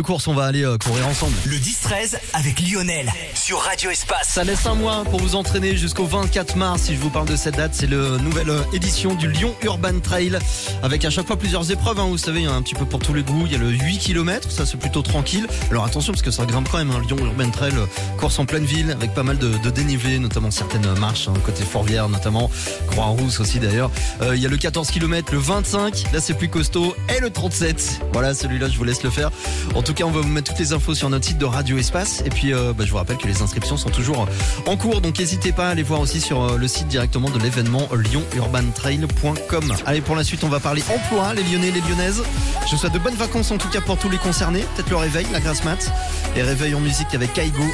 De course, on va aller euh, courir ensemble. Le 10-13 avec Lionel sur Radio Espace. Ça laisse un mois pour vous entraîner jusqu'au 24 mars. Si je vous parle de cette date, c'est la nouvelle euh, édition du Lyon Urban Trail avec à chaque fois plusieurs épreuves. hein. Vous savez, il y a un petit peu pour tous les goûts. Il y a le 8 km, ça c'est plutôt tranquille. Alors attention parce que ça grimpe quand même. un Lyon Urban Trail, euh, course en pleine ville avec pas mal de, de dénivelé, notamment certaines marches hein, côté Fourvière, notamment Croix-Rousse aussi d'ailleurs. Euh, il y a le 14 km, le 25, là c'est plus costaud, et le 37. Voilà, celui-là je vous laisse le faire. En tout cas, on va vous mettre toutes les infos sur notre site de Radio Espace. Et puis, euh, bah, je vous rappelle que les inscriptions sont toujours en cours. Donc, n'hésitez pas à aller voir aussi sur euh, le site directement de l'événement lyonurbantrail.com. Allez, pour la suite, on va parler emploi, les Lyonnais, les Lyonnaises. Je vous souhaite de bonnes vacances en tout cas pour tous les concernés. Peut-être le réveil, la grasse mat. Et réveil en musique avec Kaigo.